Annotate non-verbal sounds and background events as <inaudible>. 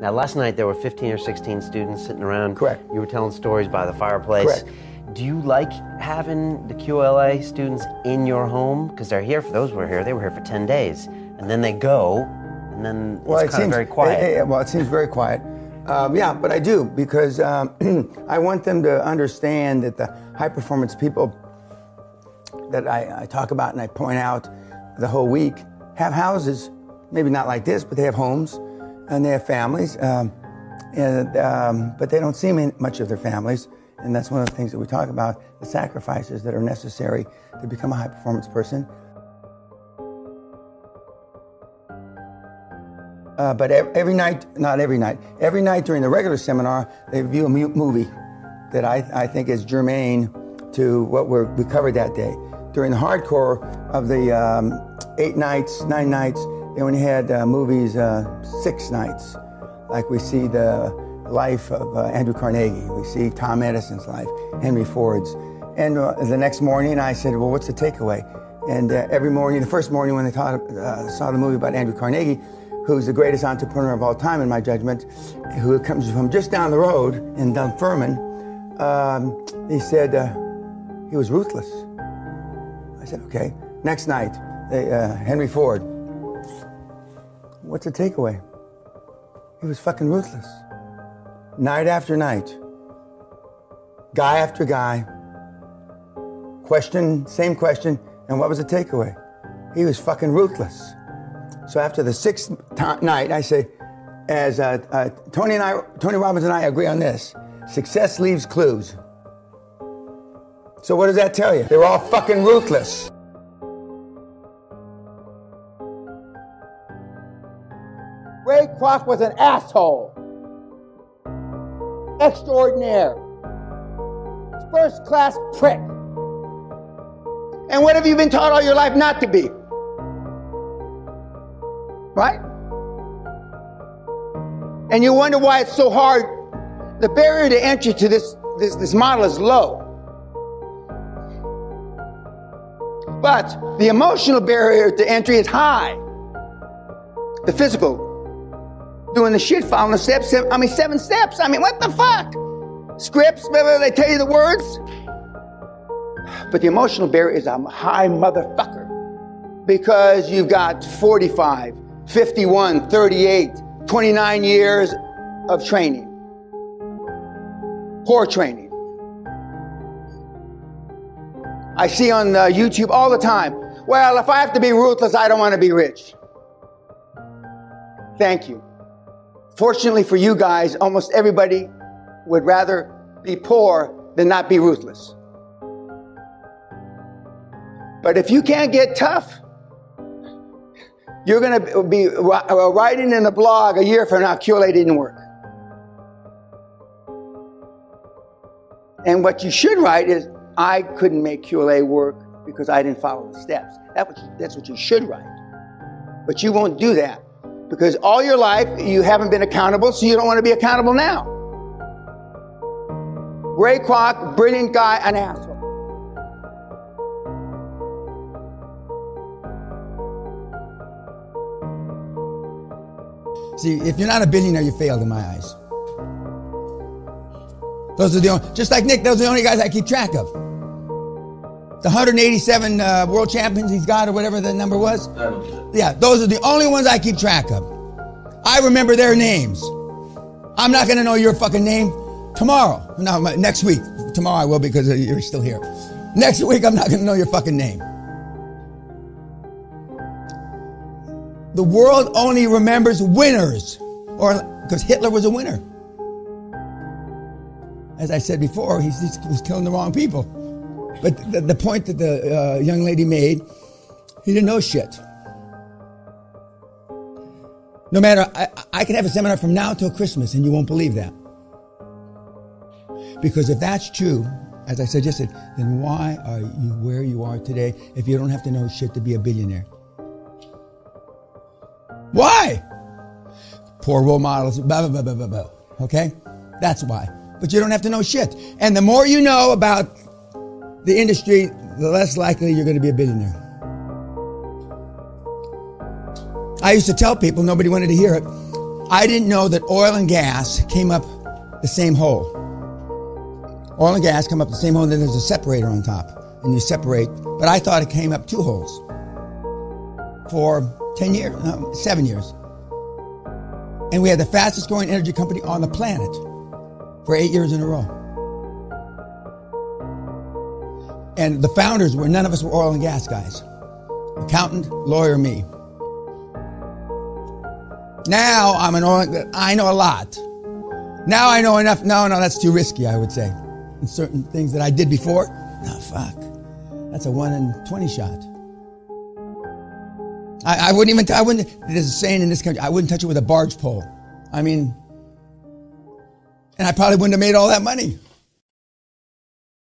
Now, last night there were 15 or 16 students sitting around. Correct. You were telling stories by the fireplace. Correct. Do you like having the QLA students in your home? Because they're here for those who were here. They were here for 10 days. And then they go, and then it's kind of very quiet. eh, eh, well, it seems very quiet. Um, yeah, but I do because um, <clears throat> I want them to understand that the high performance people that I, I talk about and I point out the whole week have houses, maybe not like this, but they have homes and they have families. Um, and, um, but they don't see much of their families. And that's one of the things that we talk about the sacrifices that are necessary to become a high performance person. Uh, but every night, not every night, every night during the regular seminar, they view a movie that I, I think is germane to what we covered that day. During the hardcore of the um, eight nights, nine nights, they only had uh, movies uh, six nights. Like we see the life of uh, Andrew Carnegie, we see Tom Edison's life, Henry Ford's. And uh, the next morning, I said, Well, what's the takeaway? And uh, every morning, the first morning when they taught, saw the movie about Andrew Carnegie, who's the greatest entrepreneur of all time, in my judgment, who comes from just down the road in Dunfermline, um, he said uh, he was ruthless. I said, okay. Next night, they, uh, Henry Ford. What's the takeaway? He was fucking ruthless. Night after night, guy after guy, question, same question, and what was the takeaway? He was fucking ruthless. So after the sixth ti- night, I say, as uh, uh, Tony and I, Tony Robbins and I agree on this: success leaves clues. So what does that tell you? They're all fucking ruthless. Kroc was an asshole. Extraordinaire. First class prick. And what have you been taught all your life not to be? Right? And you wonder why it's so hard. The barrier to entry to this, this, this model is low. But the emotional barrier to entry is high. The physical, doing the shit, following the steps. I mean, seven steps. I mean, what the fuck? Scripts, blah, they tell you the words. But the emotional barrier is a high motherfucker because you've got 45, 51, 38, 29 years of training. Poor training. I see on uh, YouTube all the time, well, if I have to be ruthless, I don't want to be rich. Thank you. Fortunately for you guys, almost everybody would rather be poor than not be ruthless. But if you can't get tough, you're going to be writing in a blog a year from now, QLA didn't work. And what you should write is, I couldn't make QLA work because I didn't follow the steps. What that's what you should write. But you won't do that because all your life you haven't been accountable, so you don't want to be accountable now. Ray Kroc, brilliant guy, an asshole. See, if you're not a billionaire, you failed in my eyes. Those are the only, just like Nick, those are the only guys I keep track of. The 187 uh, world champions he's got, or whatever the number was. Yeah, those are the only ones I keep track of. I remember their names. I'm not going to know your fucking name tomorrow. No, next week. Tomorrow I will because uh, you're still here. Next week I'm not going to know your fucking name. The world only remembers winners, or because Hitler was a winner. As I said before, he was killing the wrong people. But the, the point that the uh, young lady made, he didn't know shit. No matter, I, I can have a seminar from now till Christmas, and you won't believe that. Because if that's true, as I suggested, then why are you where you are today if you don't have to know shit to be a billionaire? Why? Poor role models, blah, blah, blah, blah, blah. Okay? That's why. But you don't have to know shit. And the more you know about the industry, the less likely you're going to be a billionaire. I used to tell people, nobody wanted to hear it. I didn't know that oil and gas came up the same hole. Oil and gas come up the same hole, and then there's a separator on top, and you separate. But I thought it came up two holes for 10 years, no, seven years. And we had the fastest growing energy company on the planet for eight years in a row. And the founders were, none of us were oil and gas guys. Accountant, lawyer, me. Now I'm an oil, I know a lot. Now I know enough. No, no, that's too risky, I would say. And certain things that I did before, no, fuck. That's a one in 20 shot. I, I wouldn't even, I wouldn't, there's a saying in this country, I wouldn't touch it with a barge pole. I mean, and I probably wouldn't have made all that money.